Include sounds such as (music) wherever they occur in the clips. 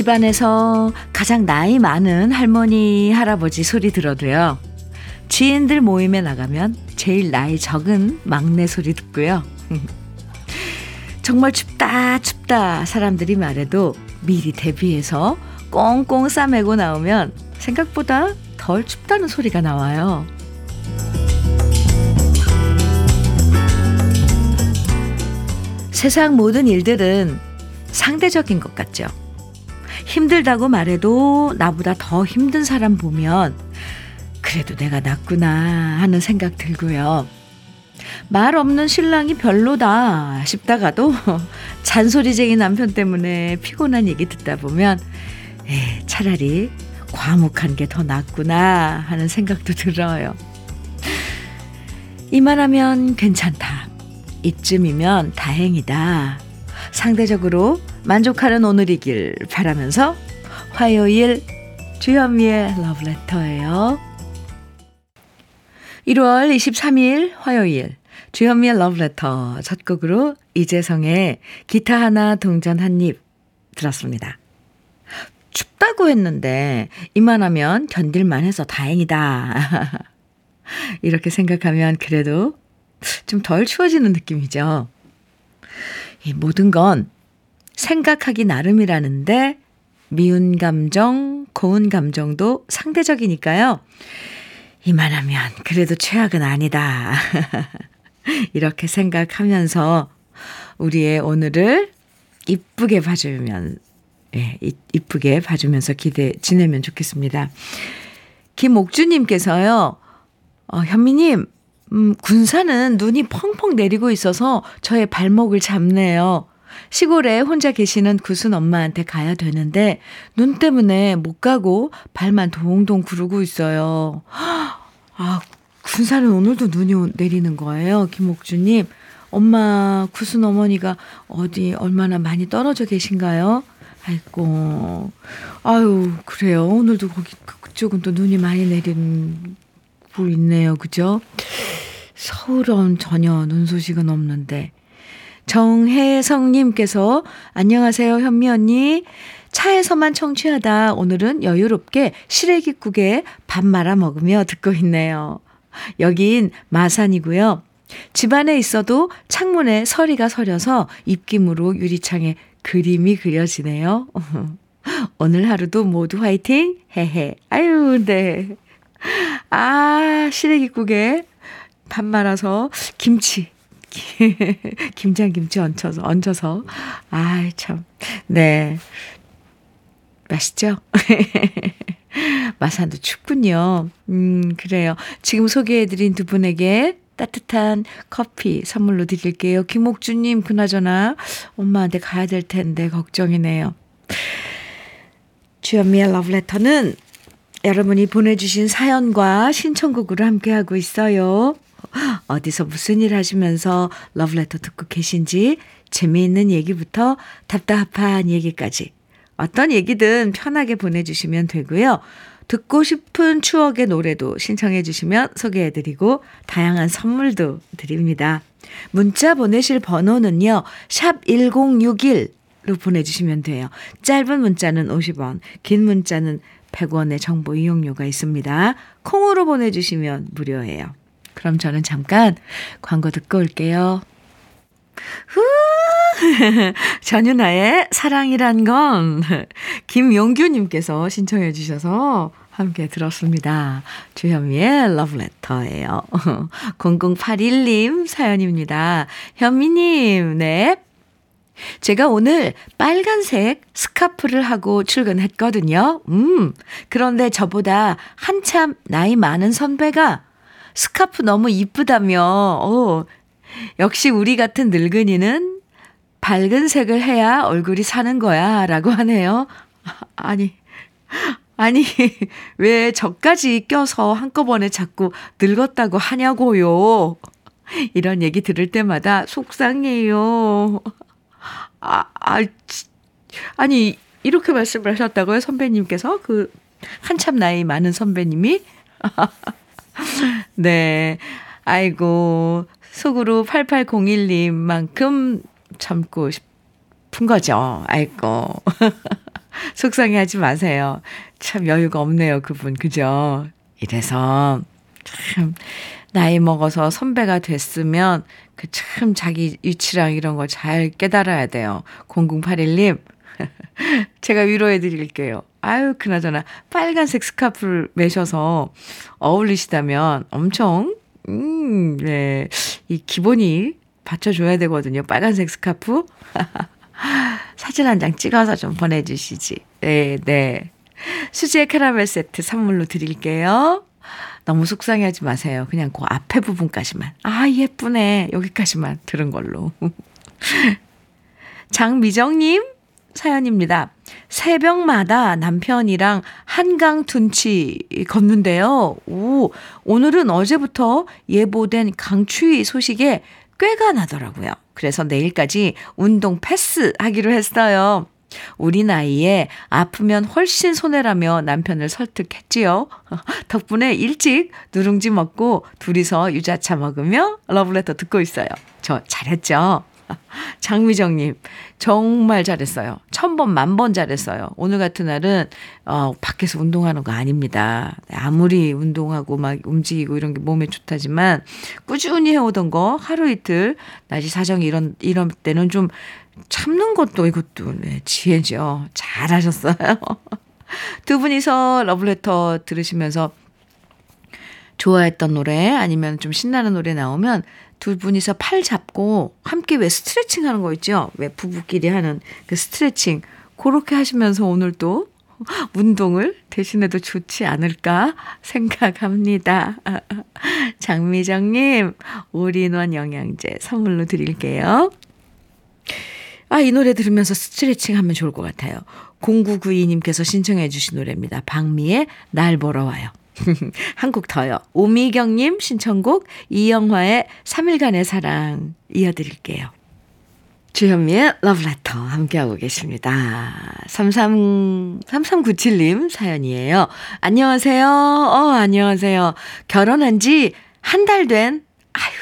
집안에서 가장 나이 많은 할머니, 할아버지 소리 들어도요. 지인들 모임에 나가면 제일 나이 적은 막내 소리 듣고요. (laughs) 정말 춥다, 춥다 사람들이 말해도 미리 대비해서 꽁꽁 싸매고 나오면 생각보다 덜 춥다는 소리가 나와요. 세상 모든 일들은 상대적인 것 같죠. 힘들다고 말해도 나보다 더 힘든 사람 보면 그래도 내가 낫구나 하는 생각 들고요. 말 없는 신랑이 별로다 싶다가도 (laughs) 잔소리쟁이 남편 때문에 피곤한 얘기 듣다 보면 에 차라리 과묵한 게 더 낫구나 하는 생각도 들어요. 이만하면 괜찮다. 이쯤이면 다행이다. 상대적으로 만족하는 오늘이길 바라면서 화요일 주현미의 러브레터예요. 1월 23일 화요일 주현미의 러브레터 첫 곡으로 이재성의 기타 하나 동전 한 입 들었습니다. 춥다고 했는데 이만하면 견딜만 해서 다행이다. (laughs) 이렇게 생각하면 그래도 좀 덜 추워지는 느낌이죠. 이 모든 건 생각하기 나름이라는데 미운 감정, 고운 감정도 상대적이니까요. 이만하면 그래도 최악은 아니다. (laughs) 이렇게 생각하면서 우리의 오늘을 이쁘게 봐주면, 예, 이쁘게 봐주면서 기대, 지내면 좋겠습니다. 김옥주님께서요, 어, 현미님, 음, 군산은 눈이 펑펑 내리고 있어서 저의 발목을 잡네요. 시골에 혼자 계시는 구순 엄마한테 가야 되는데 눈 때문에 못 가고 발만 동동 구르고 있어요. 아, 군산은 오늘도 눈이 내리는 거예요. 김옥주님. 엄마 구순 어머니가 어디 얼마나 많이 떨어져 계신가요? 아이고. 아유, 그래요. 오늘도 거기 그쪽은 또 눈이 많이 내리고 있네요. 그죠? 서울은 전혀 눈 소식은 없는데. 정혜성님께서 안녕하세요 현미 언니 차에서만 청취하다 오늘은 여유롭게 시래기국에 밥 말아 먹으며 듣고 있네요. 여긴 마산이고요. 집안에 있어도 창문에 서리가 서려서 입김으로 유리창에 그림이 그려지네요. (laughs) 오늘 하루도 모두 화이팅! 헤헤. 아유, 네. 아, 시래기국에 밥 말아서 김치 (laughs) 김장김치 얹혀서, 얹어서. 아이, 참. 네. 맛있죠? (laughs) 마산도 춥군요. 음, 그래요. 지금 소개해드린 두 분에게 따뜻한 커피 선물로 드릴게요. 김옥주님, 그나저나 엄마한테 가야 될 텐데, 걱정이네요. 주연미의 러브레터는 여러분이 보내주신 사연과 신청곡으로 함께하고 있어요. 어디서 무슨 일 하시면서 러브레터 듣고 계신지 재미있는 얘기부터 답답한 얘기까지 어떤 얘기든 편하게 보내주시면 되고요. 듣고 싶은 추억의 노래도 신청해 주시면 소개해 드리고 다양한 선물도 드립니다. 문자 보내실 번호는요. 샵 1061로 보내주시면 돼요. 짧은 문자는 50원, 긴 문자는 100원의 정보 이용료가 있습니다. 콩으로 보내주시면 무료예요. 그럼 저는 잠깐 광고 듣고 올게요. 후! (laughs) 전윤아의 사랑이란 건 김용규님께서 신청해 주셔서 함께 들었습니다. 주현미의 러브레터예요. 0081님 (laughs) 사연입니다. 현미님, 네. 제가 오늘 빨간색 스카프를 하고 출근했거든요. 음, 그런데 저보다 한참 나이 많은 선배가 스카프 너무 이쁘다며. 어, 역시 우리 같은 늙은이는 밝은 색을 해야 얼굴이 사는 거야. 라고 하네요. 아니, 아니, 왜 저까지 껴서 한꺼번에 자꾸 늙었다고 하냐고요. 이런 얘기 들을 때마다 속상해요. 아, 아, 아니, 이렇게 말씀을 하셨다고요? 선배님께서? 그, 한참 나이 많은 선배님이? 네. 아이고, 속으로 8801님만큼 참고 싶은 거죠. 아이고. (laughs) 속상해 하지 마세요. 참 여유가 없네요, 그분. 그죠? 이래서 참 나이 먹어서 선배가 됐으면 그 참 자기 위치랑 이런 걸잘 깨달아야 돼요. 0081님. (laughs) 제가 위로해 드릴게요. 아유, 그나저나 빨간색 스카프를 매셔서 어울리시다면 엄청 음, 네. 이 기본이 받쳐줘야 되거든요. 빨간색 스카프. (laughs) 사진 한 장 찍어서 좀 보내주시지. 네, 네. 수제 캐러멜 세트 선물로 드릴게요. 너무 속상해 하지 마세요. 그냥 그 앞에 부분까지만. 아, 예쁘네. 여기까지만 들은 걸로. (laughs) 장미정님 사연입니다. 새벽마다 남편이랑 한강 둔치 걷는데요. 오, 오늘은 어제부터 예보된 강추위 소식에 꾀가 나더라고요. 그래서 내일까지 운동 패스 하기로 했어요. 우리 나이에 아프면 훨씬 손해라며 남편을 설득했지요. (laughs) 덕분에 일찍 누룽지 먹고 둘이서 유자차 먹으며 러브레터 듣고 있어요. 저 잘했죠? (laughs) 장미정님, 정말 잘했어요. 천 번, 만 번 잘했어요. 오늘 같은 날은, 어, 밖에서 운동하는 거 아닙니다. 아무리 운동하고 막 움직이고 이런 게 몸에 좋다지만, 꾸준히 해오던 거 하루 이틀, 날씨 사정이 이런, 이런 때는 좀 참는 것도 이것도 네, 지혜죠. 잘하셨어요. (laughs) 두 분이서 러브레터 들으시면서 좋아했던 노래 아니면 좀 신나는 노래 나오면 두 분이서 팔 잡고 함께 왜 스트레칭 하는 거 있죠? 왜 부부끼리 하는 그 스트레칭. 그렇게 하시면서 오늘 또 운동을 대신해도 좋지 않을까 생각합니다. (laughs) 장미정님, 올인원 영양제 선물로 드릴게요. 아, 이 노래 들으면서 스트레칭 하면 좋을 것 같아요. 0992님께서 신청해 주신 노래입니다. 박미의 날 보러 와요. (laughs) 한곡 더요. 오미경님 신청곡 이영화의 3일간의 사랑 이어드릴게요. 주현미의 러브레터 함께하고 계십니다. 33, 3397님 사연이에요. 안녕하세요. 어, 안녕하세요. 결혼한 지 한 달 된, 아유,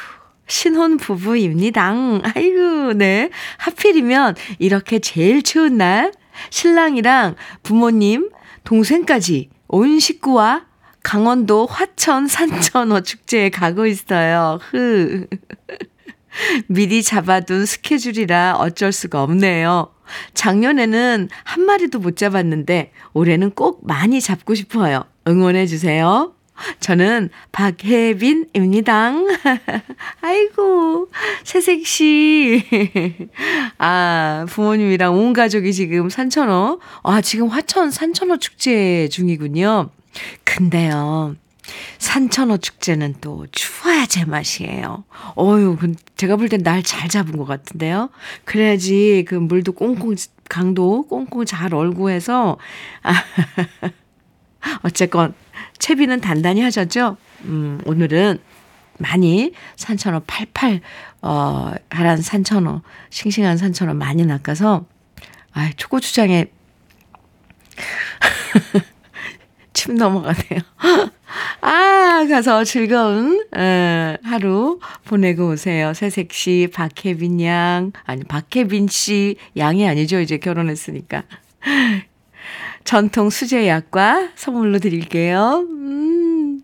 신혼 부부입니다. 아이고, 네. 하필이면 이렇게 제일 추운 날, 신랑이랑 부모님, 동생까지 온 식구와 강원도 화천 산천어 축제에 가고 있어요. 흐. (laughs) 미리 잡아둔 스케줄이라 어쩔 수가 없네요. 작년에는 한 마리도 못 잡았는데 올해는 꼭 많이 잡고 싶어요. 응원해 주세요. 저는 박혜빈입니다. (laughs) 아이고, 새색시. (laughs) 아, 부모님이랑 온 가족이 지금 산천어. 아, 지금 화천 산천어 축제 중이군요. 근데요. 산천어 축제는 또 추워야 제맛이에요. 어유, 제가 볼 땐 날 잘 잡은 것 같은데요. 그래야지 그 물도 꽁꽁 강도 꽁꽁 잘 얼고 해서 아, (laughs) 어쨌건 채비는 단단히 하셨죠? 음, 오늘은 많이 산천어 팔팔 어 하란 산천어 싱싱한 산천어 많이 낚아서 아 초고추장에 (laughs) 침 넘어가네요. (laughs) 아, 가서 즐거운, 에, 하루 보내고 오세요. 새색 씨, 박혜빈 양, 아니, 박혜빈 씨, 양이 아니죠. 이제 결혼했으니까. (laughs) 전통 수제 약과 선물로 드릴게요. 음.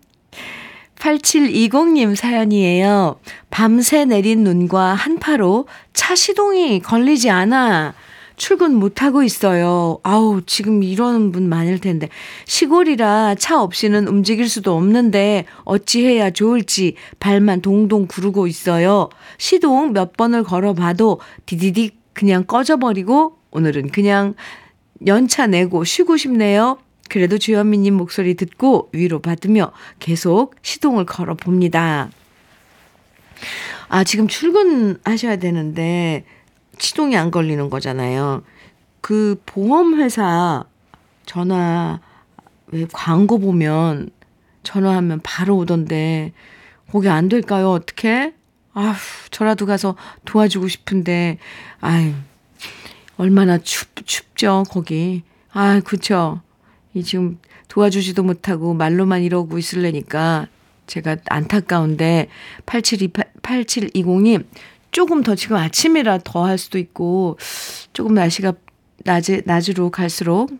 8720님 사연이에요. 밤새 내린 눈과 한파로 차 시동이 걸리지 않아 출근 못하고 있어요. 아우, 지금 이러는 분 많을 텐데. 시골이라 차 없이는 움직일 수도 없는데 어찌해야 좋을지 발만 동동 구르고 있어요. 시동 몇 번을 걸어봐도 디디딕 그냥 꺼져버리고 오늘은 그냥 연차 내고 쉬고 싶네요. 그래도 주현미님 목소리 듣고 위로받으며 계속 시동을 걸어 봅니다. 아, 지금 출근하셔야 되는데 시동이 안 걸리는 거잖아요. 그 보험회사 전화, 왜 광고 보면 전화하면 바로 오던데, 거기 안 될까요? 어떻게? 아휴, 저라도 가서 도와주고 싶은데, 아유, 얼마나 춥, 춥죠, 거기. 아, 그쵸. 이 지금 도와주지도 못하고 말로만 이러고 있을래니까 제가 안타까운데 8728, 8720님 조금 더 지금 아침이라 더 할 수도 있고 조금 날씨가 낮에, 낮으로 갈수록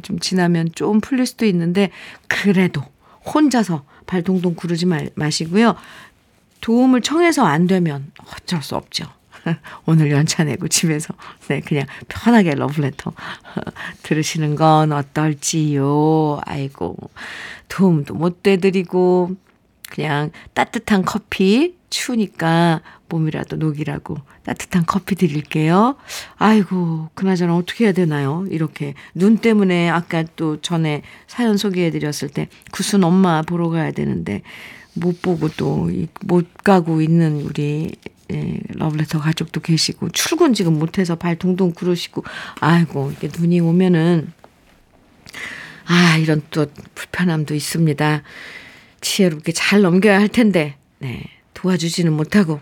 좀 지나면 좀 풀릴 수도 있는데, 그래도 혼자서 발 동동 구르지 마, 마시고요. 도움을 청해서 안 되면 어쩔 수 없죠. (laughs) 오늘 연차 내고 집에서 네 그냥 편하게 러브레터 (laughs) 들으시는 건 어떨지요. 아이고 도움도 못 되드리고 그냥 따뜻한 커피 추우니까 몸이라도 녹이라고 따뜻한 커피 드릴게요. 아이고, 그나저나 어떻게 해야 되나요? 이렇게. 눈 때문에 아까 또 전에 사연 소개해 드렸을 때 구순 엄마 보러 가야 되는데 못 보고 또 못 가고 있는 우리 예, 러브레터 가족도 계시고 출근 지금 못 해서 발 동동 구르시고 아이고 이게 눈이 오면은 아 이런 또 불편함도 있습니다. 지혜롭게 잘 넘겨야 할 텐데 네 도와주지는 못하고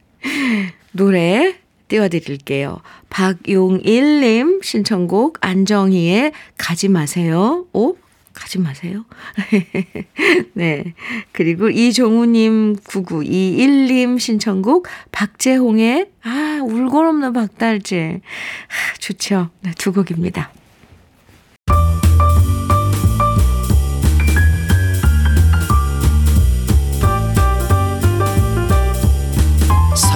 (laughs) 노래 띄워드릴게요. 박용일님 신청곡 안정희의 가지 마세요. 오 가지 마세요. (laughs) 네. 그리고 이종우님 9921님 신청곡 박재홍의 아 울고 없는 박달재 아, 좋죠. 네, 두 곡입니다.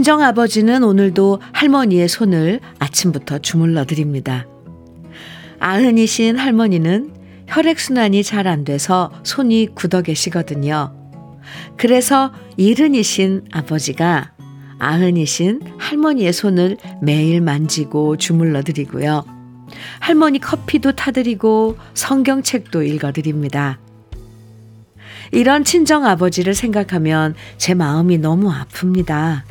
친정 아버지는 오늘도 할머니의 손을 아침부터 주물러 드립니다. 아흔이신 할머니는 혈액순환이 잘 안 돼서 손이 굳어 계시거든요. 그래서 일흔이신 아버지가 아흔이신 할머니의 손을 매일 만지고 주물러 드리고요. 할머니 커피도 타드리고 성경책도 읽어드립니다. 이런 친정 아버지를 생각하면 제 마음이 너무 아픕니다.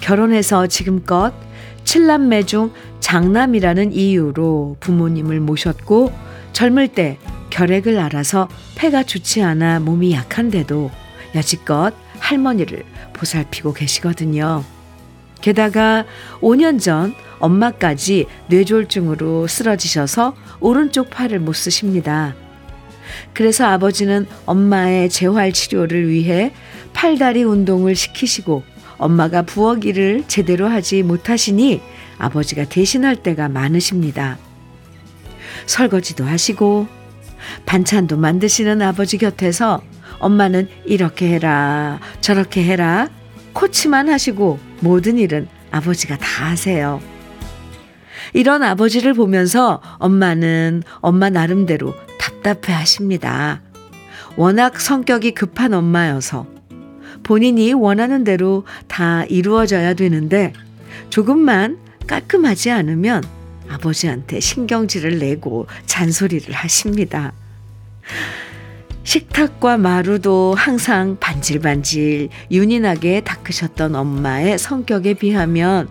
결혼해서 지금껏 칠남매 중 장남이라는 이유로 부모님을 모셨고 젊을 때 결핵을 알아서 폐가 좋지 않아 몸이 약한데도 여지껏 할머니를 보살피고 계시거든요. 게다가 5년 전 엄마까지 뇌졸중으로 쓰러지셔서 오른쪽 팔을 못 쓰십니다. 그래서 아버지는 엄마의 재활 치료를 위해 팔다리 운동을 시키시고 엄마가 부엌 일을 제대로 하지 못하시니 아버지가 대신할 때가 많으십니다. 설거지도 하시고 반찬도 만드시는 아버지 곁에서 엄마는 이렇게 해라 저렇게 해라 코치만 하시고 모든 일은 아버지가 다 하세요. 이런 아버지를 보면서 엄마는 엄마 나름대로 답답해 하십니다. 워낙 성격이 급한 엄마여서 본인이 원하는 대로 다 이루어져야 되는데 조금만 깔끔하지 않으면 아버지한테 신경질을 내고 잔소리를 하십니다. 식탁과 마루도 항상 반질반질 윤인하게 닦으셨던 엄마의 성격에 비하면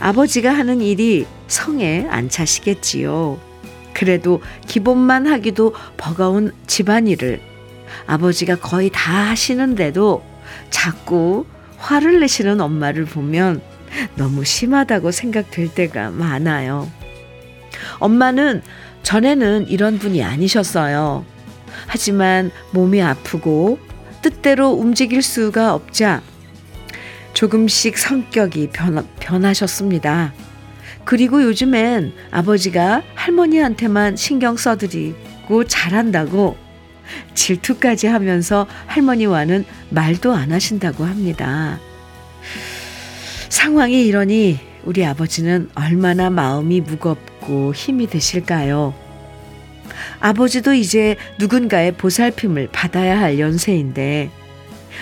아버지가 하는 일이 성에 안 차시겠지요. 그래도 기본만 하기도 버거운 집안일을 아버지가 거의 다 하시는데도 자꾸 화를 내시는 엄마를 보면 너무 심하다고 생각될 때가 많아요. 엄마는 전에는 이런 분이 아니셨어요. 하지만 몸이 아프고 뜻대로 움직일 수가 없자 조금씩 성격이 변, 변하셨습니다. 그리고 요즘엔 아버지가 할머니한테만 신경 써드리고 잘한다고 질투까지 하면서 할머니와는 말도 안 하신다고 합니다. 상황이 이러니 우리 아버지는 얼마나 마음이 무겁고 힘이 되실까요? 아버지도 이제 누군가의 보살핌을 받아야 할 연세인데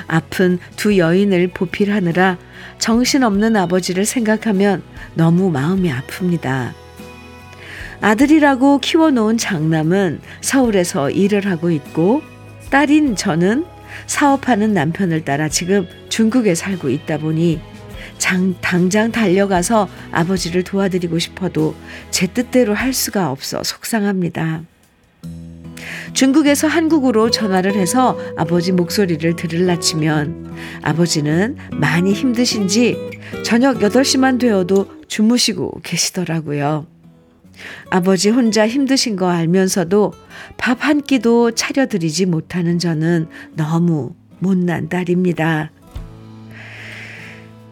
아픈 두 여인을 보필하느라 정신없는 아버지를 생각하면 너무 마음이 아픕니다. 아들이라고 키워놓은 장남은 서울에서 일을 하고 있고 딸인 저는 사업하는 남편을 따라 지금 중국에 살고 있다 보니 장, 당장 달려가서 아버지를 도와드리고 싶어도 제 뜻대로 할 수가 없어 속상합니다. 중국에서 한국으로 전화를 해서 아버지 목소리를 들을라 치면 아버지는 많이 힘드신지 저녁 8시만 되어도 주무시고 계시더라고요. 아버지 혼자 힘드신 거 알면서도 밥 한 끼도 차려드리지 못하는 저는 너무 못난 딸입니다.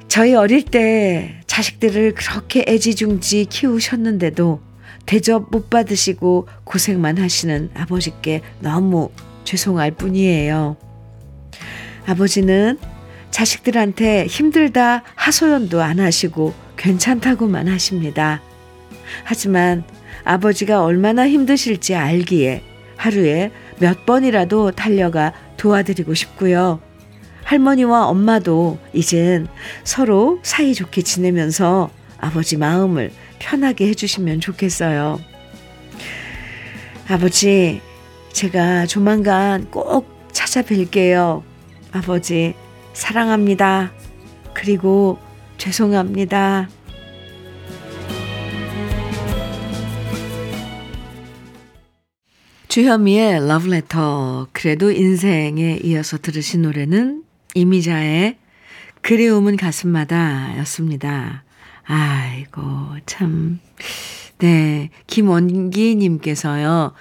저희 어릴 때 자식들을 그렇게 애지중지 키우셨는데도 대접 못 받으시고 고생만 하시는 아버지께 너무 죄송할 뿐이에요. 아버지는 자식들한테 힘들다 하소연도 안 하시고 괜찮다고만 하십니다. 하지만 아버지가 얼마나 힘드실지 알기에 하루에 몇 번이라도 달려가 도와드리고 싶고요. 할머니와 엄마도 이젠 서로 사이좋게 지내면서 아버지 마음을 편하게 해주시면 좋겠어요. 아버지, 제가 조만간 꼭 찾아뵐게요. 아버지, 사랑합니다. 그리고 죄송합니다. 주현미의 러브레터. 그래도 인생에 이어서 들으신 노래는 이미자의 그리움은 가슴마다 였습니다. 아이고, 참. 네. 김원기님께서요.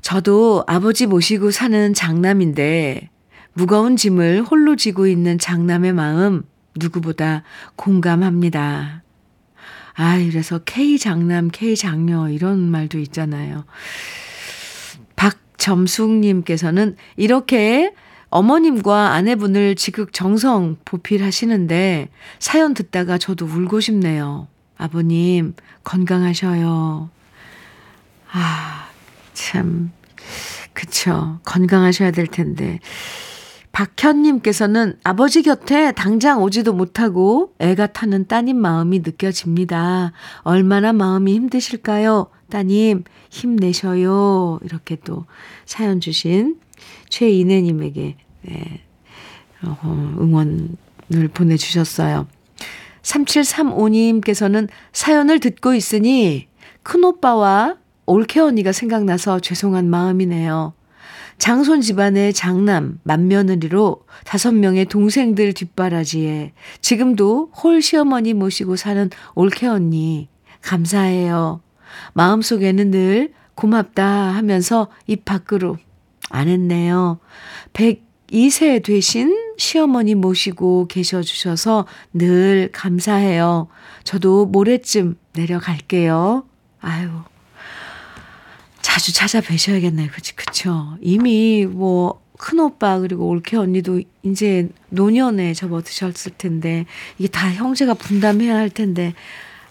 저도 아버지 모시고 사는 장남인데 무거운 짐을 홀로 지고 있는 장남의 마음 누구보다 공감합니다. 아, 이래서 K 장남, K 장녀 이런 말도 있잖아요. 박점숙님께서는 이렇게 어머님과 아내분을 지극 정성 보필하시는데 사연 듣다가 저도 울고 싶네요. 아버님, 건강하셔요. 아, 참. 그쵸. 건강하셔야 될 텐데. 박현님께서는 아버지 곁에 당장 오지도 못하고 애가 타는 따님 마음이 느껴집니다. 얼마나 마음이 힘드실까요? 따님, 힘내셔요. 이렇게 또 사연 주신 최인혜님에게 네, 어, 응원을 보내주셨어요. 3735님께서는 사연을 듣고 있으니 큰오빠와 올케 언니가 생각나서 죄송한 마음이네요. 장손 집안의 장남, 맏며느리로 다섯 명의 동생들 뒷바라지에 지금도 홀 시어머니 모시고 사는 올케 언니, 감사해요. 마음속에는 늘 고맙다 하면서 입 밖으로 안 했네요. 102세 되신 시어머니 모시고 계셔 주셔서 늘 감사해요. 저도 모레쯤 내려갈게요. 아유. 자주 찾아뵈셔야겠네요. 그치, 그쵸. 이미 뭐, 큰오빠, 그리고 올케 언니도 이제 노년에 접어드셨을 텐데, 이게 다 형제가 분담해야 할 텐데,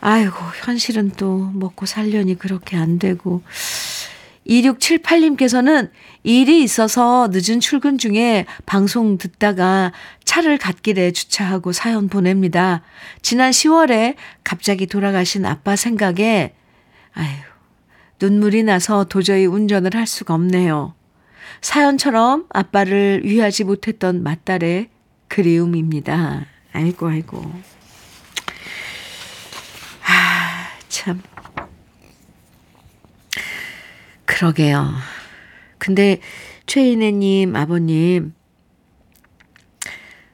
아이고, 현실은 또 먹고 살려니 그렇게 안 되고. 2678님께서는 일이 있어서 늦은 출근 중에 방송 듣다가 차를 갓길에 주차하고 사연 보냅니다. 지난 10월에 갑자기 돌아가신 아빠 생각에, 아유, 눈물이 나서 도저히 운전을 할 수가 없네요. 사연처럼 아빠를 위하지 못했던 맏딸의 그리움입니다. 아이고, 아이고. 아, 참. 그러게요. 근데 최인혜님, 아버님,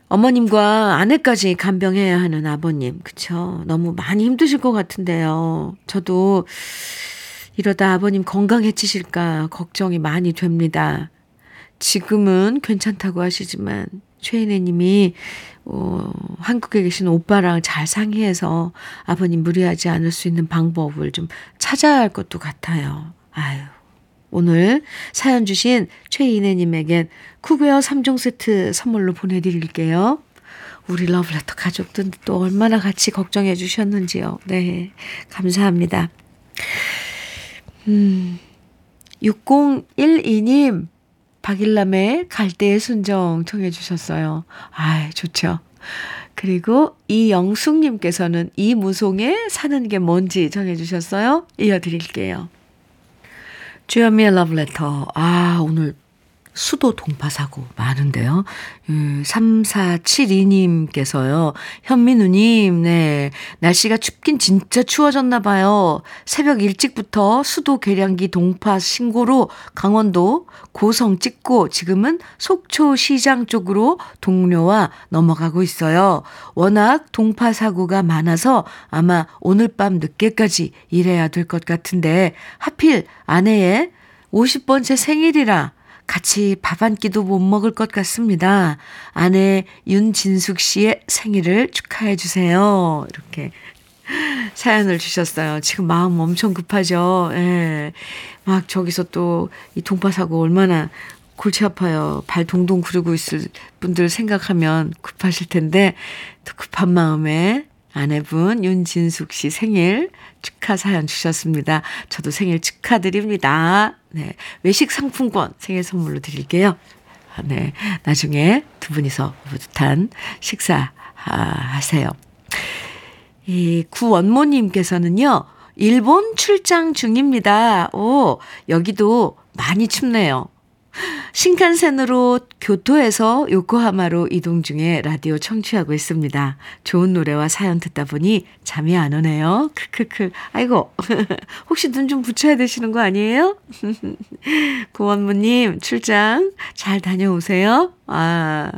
어머님과 아내까지 간병해야 하는 아버님, 그쵸? 너무 많이 힘드실 것 같은데요. 저도 이러다 아버님 건강해지실까 걱정이 많이 됩니다. 지금은 괜찮다고 하시지만 최인혜 님이 어, 한국에 계신 오빠랑 잘 상의해서 아버님 무리하지 않을 수 있는 방법을 좀 찾아야 할 것도 같아요. 아유. 오늘 사연 주신 최인혜님에겐 쿠베어 3종 세트 선물로 보내드릴게요. 우리 러브레터 가족들 또 얼마나 같이 걱정해 주셨는지요. 네. 감사합니다. 음, 6012님, 박일남의 갈대의 순정 청해 주셨어요. 아 좋죠. 그리고 이영숙님께서는 이무송에 사는 게 뭔지 정해 주셨어요. 이어드릴게요. 주현미의 러브레터. 아, 오늘 수도 동파 사고 많은데요. 3472님께서요. 현민우님, 네. 날씨가 춥긴 진짜 추워졌나 봐요. 새벽 일찍부터 수도 계량기 동파 신고로 강원도 고성 찍고 지금은 속초 시장 쪽으로 동료와 넘어가고 있어요. 워낙 동파 사고가 많아서 아마 오늘 밤 늦게까지 일해야 될 것 같은데 하필 아내의 50번째 생일이라 같이 밥 한 끼도 못 먹을 것 같습니다. 아내 윤진숙 씨의 생일을 축하해 주세요. 이렇게 사연을 주셨어요. 지금 마음 엄청 급하죠. 예. 막 저기서 또 이 동파사고 얼마나 골치 아파요. 발 동동 구르고 있을 분들 생각하면 급하실 텐데 또 급한 마음에 아내분 윤진숙 씨 생일 축하 사연 주셨습니다. 저도 생일 축하드립니다. 네. 외식 상품권 생일 선물로 드릴게요. 아, 네. 나중에 두 분이서 뿌듯한 식사 하세요. 이 구원모님께서는요, 일본 출장 중입니다. 오, 여기도 많이 춥네요. 신칸센으로 교토에서 요코하마로 이동 중에 라디오 청취하고 있습니다. 좋은 노래와 사연 듣다 보니 잠이 안 오네요. 크크크. 아이고. (laughs) 혹시 눈 좀 붙여야 되시는 거 아니에요? (laughs) 고원무님, 출장 잘 다녀오세요. 아,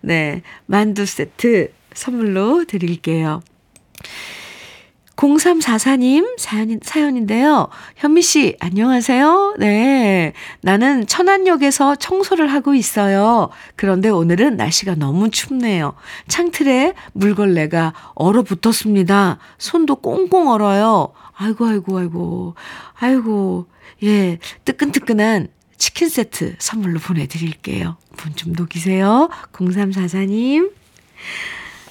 네. 만두 세트 선물로 드릴게요. 0344님 사연, 사연인데요. 현미 씨, 안녕하세요. 네. 나는 천안역에서 청소를 하고 있어요. 그런데 오늘은 날씨가 너무 춥네요. 창틀에 물걸레가 얼어붙었습니다. 손도 꽁꽁 얼어요. 아이고, 아이고, 아이고. 아이고. 예. 뜨끈뜨끈한 치킨 세트 선물로 보내드릴게요. 문좀 녹이세요. 0344님.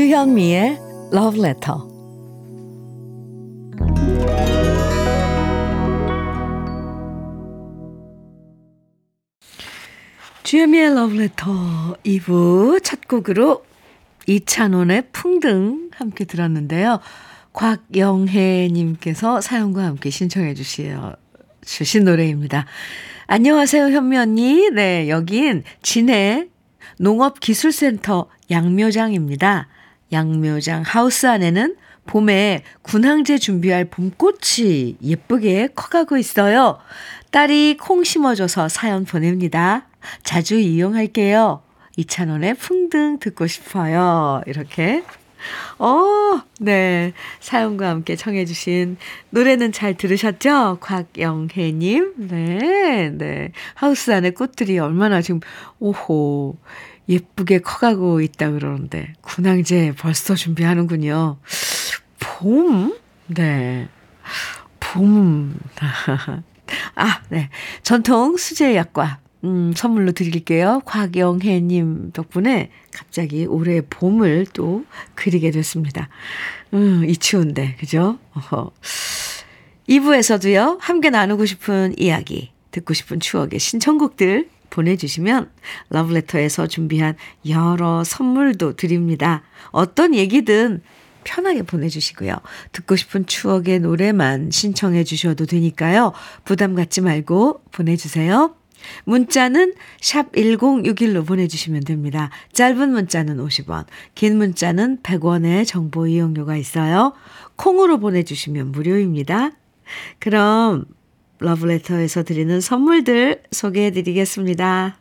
주현미의 Love Letter. 주현미의 Love Letter 2부 첫 곡으로 이찬원의 풍등 함께 들었는데요. 곽영혜님께서 사연과 함께 신청해 주시어, 주신 노래입니다. 안녕하세요, 현미 언니. 네, 여긴 진해 농업기술센터 양묘장입니다. 양묘장 하우스 안에는 봄에 군항제 준비할 봄꽃이 예쁘게 커가고 있어요. 딸이 콩 심어줘서 사연 보냅니다. 자주 이용할게요. 이찬원의 풍등 듣고 싶어요. 이렇게. 어, 네. 사연과 함께 청해주신 노래는 잘 들으셨죠? 곽영혜님. 네, 네. 하우스 안에 꽃들이 얼마나 지금, 오호. 예쁘게 커가고 있다 그러는데 군항제 벌써 준비하는군요. 봄? 네. 봄. (laughs) 아, 네. 전통 수제약과 음, 선물로 드릴게요. 곽영혜님 덕분에 갑자기 올해 봄을 또 그리게 됐습니다. 음, 이 추운데, 그죠? 어허. 2부에서도요, 함께 나누고 싶은 이야기, 듣고 싶은 추억의 신청곡들 보내주시면 러브레터에서 준비한 여러 선물도 드립니다. 어떤 얘기든 편하게 보내주시고요. 듣고 싶은 추억의 노래만 신청해 주셔도 되니까요. 부담 갖지 말고 보내주세요. 문자는 샵 1061로 보내주시면 됩니다. 짧은 문자는 50원, 긴 문자는 100원의 정보 이용료가 있어요. 콩으로 보내주시면 무료입니다. 그럼 러브레터에서 드리는 선물들 소개해 드리겠습니다.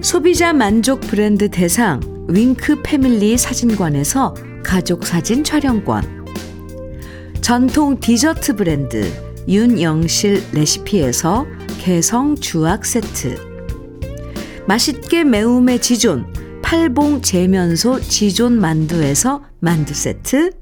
소비자 만족 브랜드 대상 윙크 패밀리 사진관에서 가족 사진 촬영권. 전통 디저트 브랜드 윤영실 레시피에서 개성 주악 세트. 맛있게 매움의 지존 팔봉 재면소 지존 만두에서 만두 세트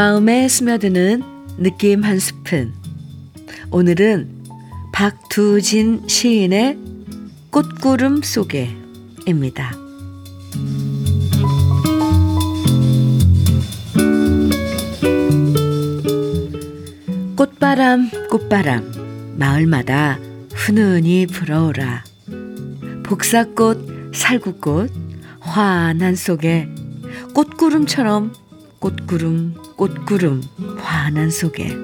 마음에 스며드는 느낌 한 스푼. 오늘은 박두진 시인의 꽃구름 속에입니다. 꽃바람 꽃바람 마을마다 훈훈히 불어오라 복사꽃 살구꽃 환한 속에 꽃구름처럼 꽃구름 꽃구름 환한 속에.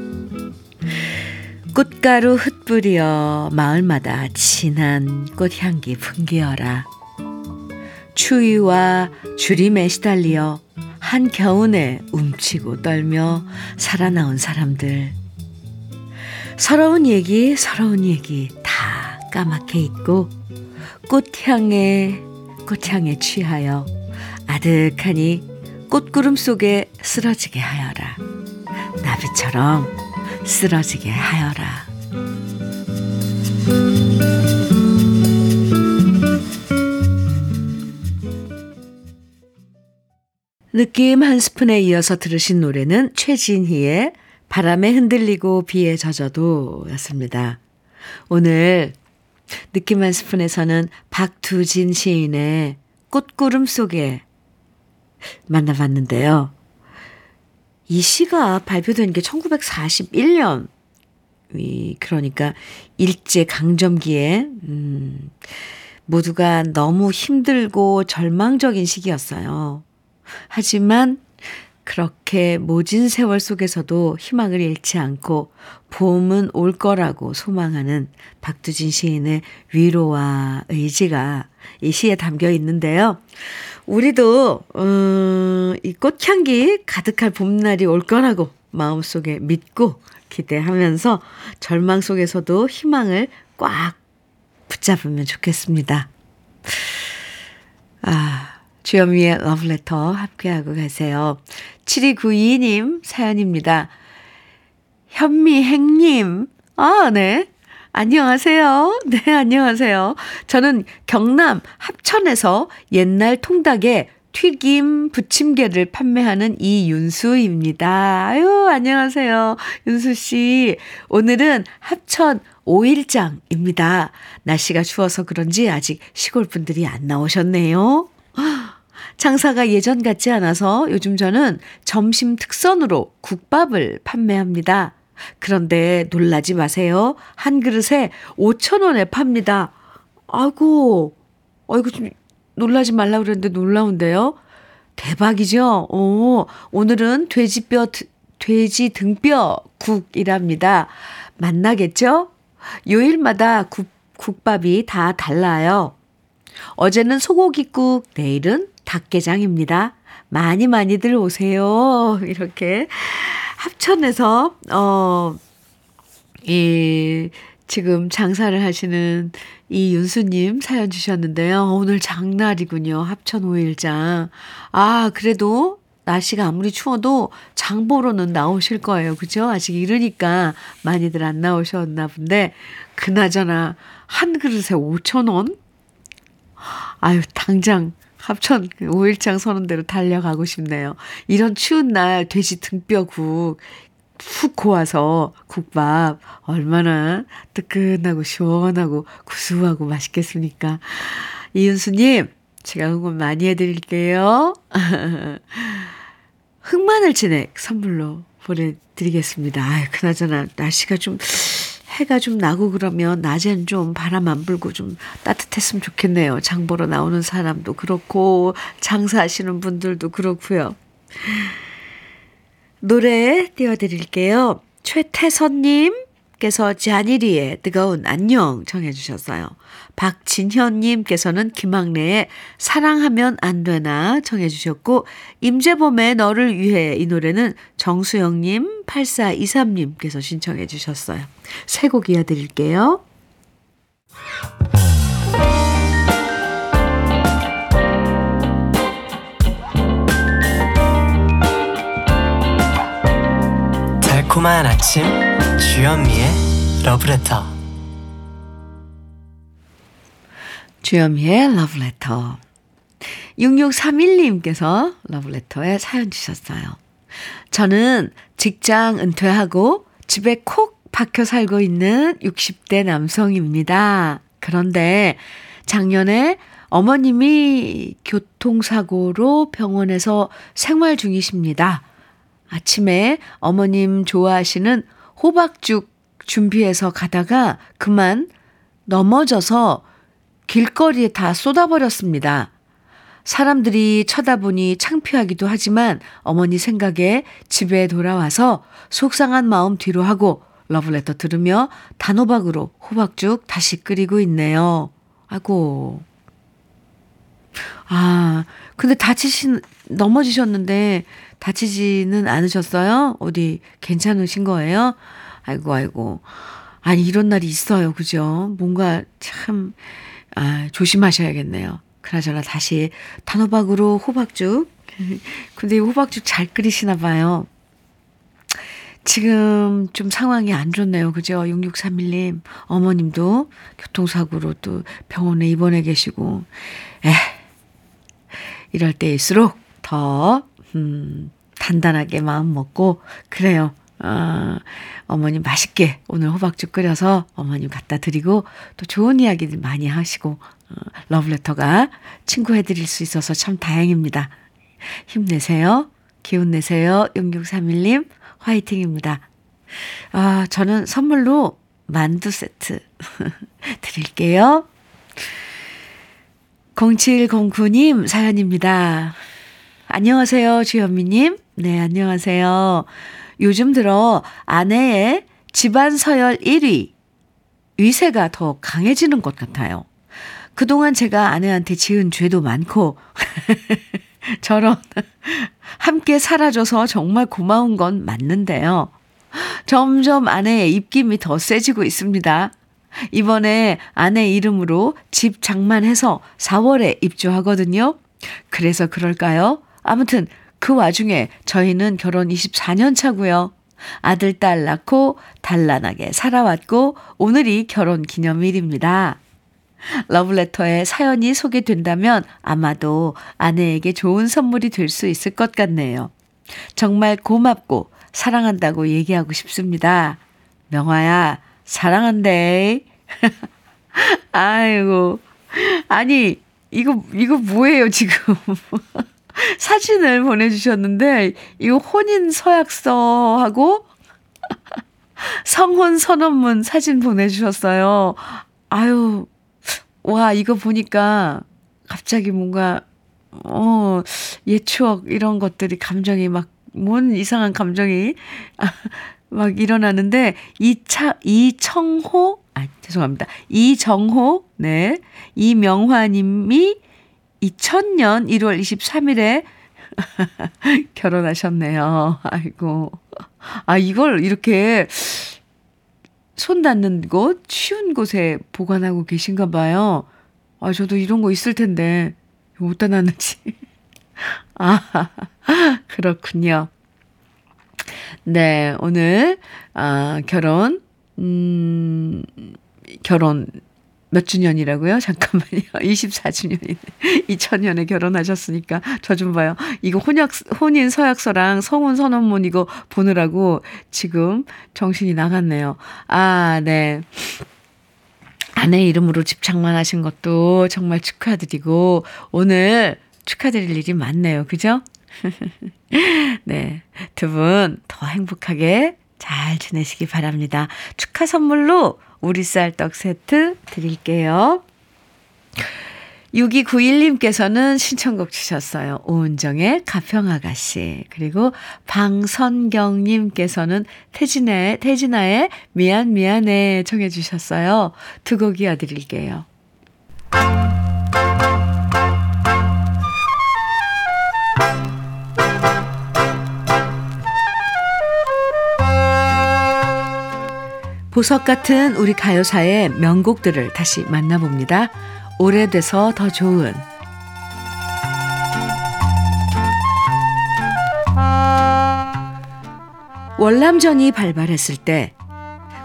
꽃가루 흩뿌려 마을마다 진한 꽃향기 풍기어라. 추위와 주림에 시달리어 한겨운에 움치고 떨며 살아나온 사람들. 서러운 얘기, 서러운 얘기 다 까맣게 잊고 꽃향에, 꽃향에 취하여 아득하니 꽃구름 속에 쓰러지게 하여라. 나비처럼 쓰러지게 하여라. 느낌 한 스푼에 이어서 들으신 노래는 최진희의 바람에 흔들리고 비에 젖어도 였습니다. 오늘 느낌 한 스푼에서는 박두진 시인의 꽃구름 속에 만나봤는데요. 이 시가 발표된 게 1941년, 이, 그러니까 일제 강점기에, 음, 모두가 너무 힘들고 절망적인 시기였어요. 하지만 그렇게 모진 세월 속에서도 희망을 잃지 않고 봄은 올 거라고 소망하는 박두진 시인의 위로와 의지가 이 시에 담겨 있는데요. 우리도 음, 이 꽃향기 가득할 봄날이 올 거라고 마음속에 믿고 기대하면서 절망 속에서도 희망을 꽉 붙잡으면 좋겠습니다. 아, 주현미의 러브레터 함께하고 계세요. 7292님 사연입니다. 현미행님, 아, 네. 안녕하세요. (laughs) 네, 안녕하세요. 저는 경남 합천에서 옛날 통닭에 튀김 부침개를 판매하는 이윤수입니다. 아유, 안녕하세요. 윤수 씨. 오늘은 합천 5일장입니다. 날씨가 추워서 그런지 아직 시골 분들이 안 나오셨네요. (gasps) 장사가 예전 같지 않아서 요즘 저는 점심 특선으로 국밥을 판매합니다. 그런데 놀라지 마세요. 한 그릇에 5,000원에 팝니다. 아이고, 아이고, 좀 놀라지 말라 그랬는데 놀라운데요? 대박이죠? 오, 오늘은 돼지뼈, 돼지 등뼈 국이랍니다. 만나겠죠? 요일마다 국, 국밥이 다 달라요. 어제는 소고기국, 내일은 닭게장입니다. 많이 많이들 오세요. (laughs) 이렇게 합천에서, 어, 이, 지금 장사를 하시는 이윤수님 사연 주셨는데요. 오늘 장날이군요. 합천 5일장. 아, 그래도 날씨가 아무리 추워도 장보러는 나오실 거예요. 그죠? 아직 이르니까 많이들 안 나오셨나 본데, 그나저나, 한 그릇에 5천원? 아유, 당장 합천 5일장 서는 대로 달려가고 싶네요. 이런 추운 날 돼지 등뼈국 푹 고와서 국밥 얼마나 뜨끈하고 시원하고 구수하고 맛있겠습니까? 이윤수님, 제가 응원 많이 해드릴게요. (laughs) 흑마늘 진액 선물로 보내드리겠습니다. 아유, 그나저나 날씨가 좀 해가 좀 나고 그러면 낮엔 좀 바람 안 불고 좀 따뜻했으면 좋겠네요. 장 보러 나오는 사람도 그렇고 장사하시는 분들도 그렇고요. 노래 띄워드릴게요. 최태선님 께서 자니리의 뜨거운 안녕 청해 주셨어요. 박진현님께서는 김학래의 사랑하면 안 되나 청해 주셨고, 임재범의 너를 위해 이 노래는 정수영님, 8423님께서 신청해 주셨어요. 새곡 이어드릴게요. 달콤한 아침 주현미의 러브레터 주현미의 러브레터 6631님께서 러브레터에 사연 주셨어요. 저는 직장 은퇴하고 집에 콕 박혀 살고 있는 60대 남성입니다. 그런데 작년에 어머님이 교통사고로 병원에서 생활 중이십니다. 아침에 어머님 좋아하시는 호박죽 준비해서 가다가 그만 넘어져서 길거리에 다 쏟아버렸습니다. 사람들이 쳐다보니 창피하기도 하지만 어머니 생각에 집에 돌아와서 속상한 마음 뒤로 하고 러브레터 들으며 단호박으로 호박죽 다시 끓이고 있네요. 아고. 아, 근데 다치신, 넘어지셨는데 다치지는 않으셨어요? 어디 괜찮으신 거예요? 아이고, 아이고. 아니, 이런 날이 있어요. 그죠? 뭔가 참, 아, 조심하셔야겠네요. 그나저나 다시 단호박으로 호박죽. (laughs) 근데 이 호박죽 잘 끓이시나 봐요. 지금 좀 상황이 안 좋네요. 그죠? 6631님. 어머님도 교통사고로 또 병원에 입원해 계시고. 에 이럴 때일수록 더, 음, 단단하게 마음 먹고, 그래요. 아, 어머님 맛있게 오늘 호박죽 끓여서 어머님 갖다 드리고 또 좋은 이야기들 많이 하시고 어, 러브레터가 친구해 드릴 수 있어서 참 다행입니다. 힘내세요. 기운 내세요. 6631님 화이팅입니다. 아, 저는 선물로 만두 세트 (laughs) 드릴게요. 0709님 사연입니다. 안녕하세요, 주현미님. 네, 안녕하세요. 요즘 들어 아내의 집안 서열 1위, 위세가 더 강해지는 것 같아요. 그동안 제가 아내한테 지은 죄도 많고, (laughs) 저런, 함께 살아줘서 정말 고마운 건 맞는데요. 점점 아내의 입김이 더 세지고 있습니다. 이번에 아내 이름으로 집 장만해서 4월에 입주하거든요. 그래서 그럴까요? 아무튼 그 와중에 저희는 결혼 24년 차고요. 아들, 딸 낳고 단란하게 살아왔고 오늘이 결혼 기념일입니다. 러브레터에 사연이 소개된다면 아마도 아내에게 좋은 선물이 될 수 있을 것 같네요. 정말 고맙고 사랑한다고 얘기하고 싶습니다. 명화야, 사랑한대. (laughs) 아이고. 아니, 이거, 이거 뭐예요, 지금. (laughs) (laughs) 사진을 보내주셨는데, 이거 혼인 서약서하고, (laughs) 성혼 선언문 사진 보내주셨어요. 아유, 와, 이거 보니까 갑자기 뭔가, 어, 옛 추억, 이런 것들이 감정이 막, 뭔 이상한 감정이 (laughs) 막 일어나는데, 이차, 이청호, 아, 죄송합니다. 이정호, 네. 이명화 님이 2000년 1월 23일에 결혼하셨네요. 아이고. 아, 이걸 이렇게 손 닿는 곳, 쉬운 곳에 보관하고 계신가 봐요. 아, 저도 이런 거 있을 텐데, 어디다 놨는지. (laughs) 아, 그렇군요. 네, 오늘, 아, 결혼, 음, 결혼 몇 주년이라고요? (laughs) 잠깐만요. 24주년이네. 2000년에 결혼하셨으니까 저 좀 봐요. 이거 혼약 혼인 서약서랑 성혼 선언문 이거 보느라고 지금 정신이 나갔네요. 아, 네. 아내 이름으로 집착만 하신 것도 정말 축하드리고 오늘 축하드릴 일이 많네요. 그죠? (laughs) 네. 두 분 더 행복하게 잘 지내시기 바랍니다. 축하 선물로 우리 쌀 떡 세트 드릴게요. 6291님께서는 신청곡 주셨어요. 오은정의 가평아가씨. 그리고 방선경님께서는 태진의, 태진아의 미안, 미안해 청해 주셨어요. 두 곡 이어드릴게요. 보석 같은 우리 가요사의 명곡들을 다시 만나봅니다. 오래돼서 더 좋은 월남전이 발발했을 때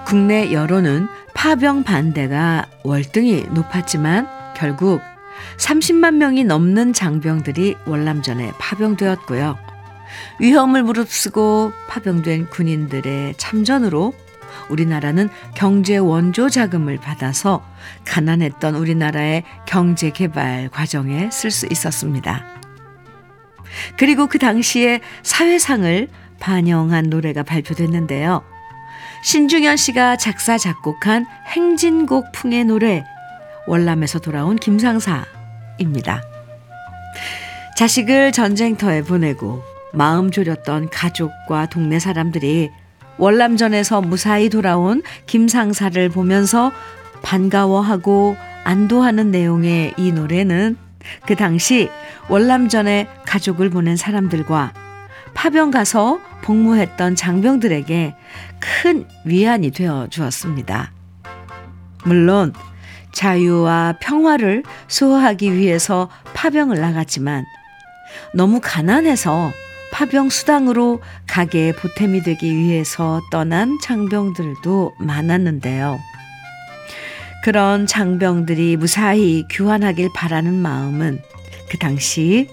국내 여론은 파병 반대가 월등히 높았지만 결국 30만 명이 넘는 장병들이 월남전에 파병되었고요. 위험을 무릅쓰고 파병된 군인들의 참전으로 우리나라는 경제 원조 자금을 받아서 가난했던 우리나라의 경제 개발 과정에 쓸 수 있었습니다. 그리고 그 당시에 사회상을 반영한 노래가 발표됐는데요. 신중현 씨가 작사, 작곡한 행진곡 풍의 노래, 월남에서 돌아온 김상사입니다. 자식을 전쟁터에 보내고 마음 졸였던 가족과 동네 사람들이 월남전에서 무사히 돌아온 김상사를 보면서 반가워하고 안도하는 내용의 이 노래는 그 당시 월남전에 가족을 보낸 사람들과 파병 가서 복무했던 장병들에게 큰 위안이 되어 주었습니다. 물론 자유와 평화를 수호하기 위해서 파병을 나갔지만 너무 가난해서 파병 수당으로 가게에 보탬이 되기 위해서 떠난 장병들도 많았는데요. 그런 장병들이 무사히 귀환하길 바라는 마음은 그 당시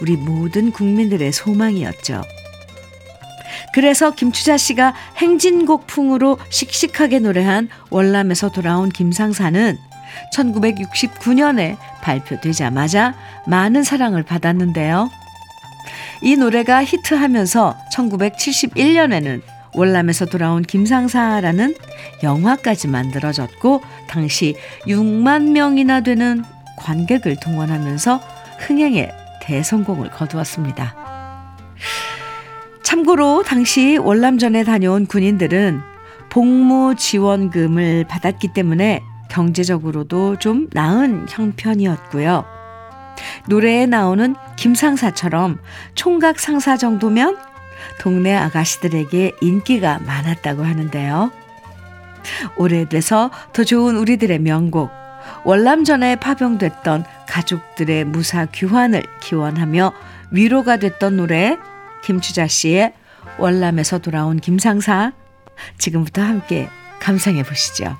우리 모든 국민들의 소망이었죠. 그래서 김추자 씨가 행진곡풍으로 씩씩하게 노래한 월남에서 돌아온 김상사는 1969년에 발표되자마자 많은 사랑을 받았는데요. 이 노래가 히트하면서 1971년에는 월남에서 돌아온 김상사라는 영화까지 만들어졌고 당시 6만 명이나 되는 관객을 동원하면서 흥행에 대성공을 거두었습니다. 참고로 당시 월남전에 다녀온 군인들은 복무 지원금을 받았기 때문에 경제적으로도 좀 나은 형편이었고요. 노래에 나오는 김상사처럼 총각 상사 정도면 동네 아가씨들에게 인기가 많았다고 하는데요. 오래돼서 더 좋은 우리들의 명곡, 월남전에 파병됐던 가족들의 무사 귀환을 기원하며 위로가 됐던 노래, 김추자 씨의 월남에서 돌아온 김상사. 지금부터 함께 감상해 보시죠.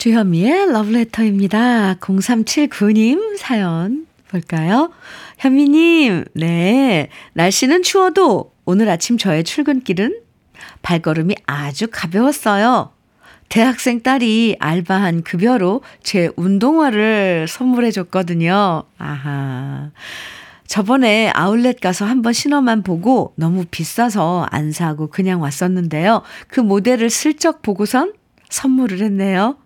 주현미의 러브레터입니다. 0379님 사연 볼까요? 현미님, 네. 날씨는 추워도 오늘 아침 저의 출근길은 발걸음이 아주 가벼웠어요. 대학생 딸이 알바한 급여로 제 운동화를 선물해 줬거든요. 아하. 저번에 아울렛 가서 한번 신어만 보고 너무 비싸서 안 사고 그냥 왔었는데요. 그 모델을 슬쩍 보고선 선물을 했네요.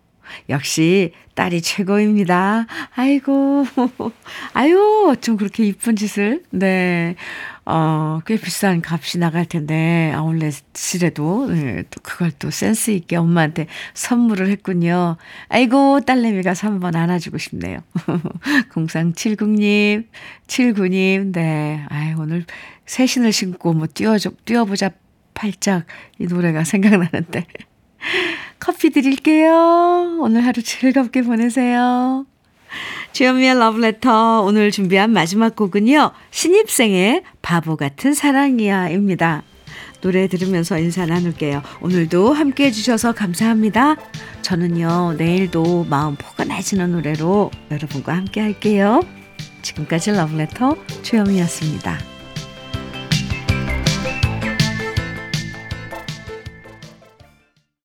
역시 딸이 최고입니다. 아이고, (laughs) 아유, 어쩜 그렇게 이쁜 짓을. 네. 어, 꽤 비싼 값이 나갈 텐데, 아울렛이라도, 네, 또 그걸 또 센스있게 엄마한테 선물을 했군요. 아이고, 딸내미가 3번 안아주고 싶네요. (laughs) 0370님, 79님, 네. 아이, 오늘 새 신을 신고 뭐 뛰어줘, 뛰어보자 팔짝 이 노래가 생각나는데. 커피 드릴게요. 오늘 하루 즐겁게 보내세요. 주현미의 러브레터 오늘 준비한 마지막 곡은요. 신입생의 바보 같은 사랑이야입니다. 노래 들으면서 인사 나눌게요. 오늘도 함께 해주셔서 감사합니다. 저는요, 내일도 마음 포근해지는 노래로 여러분과 함께 할게요. 지금까지 러브레터 최영이었습니다.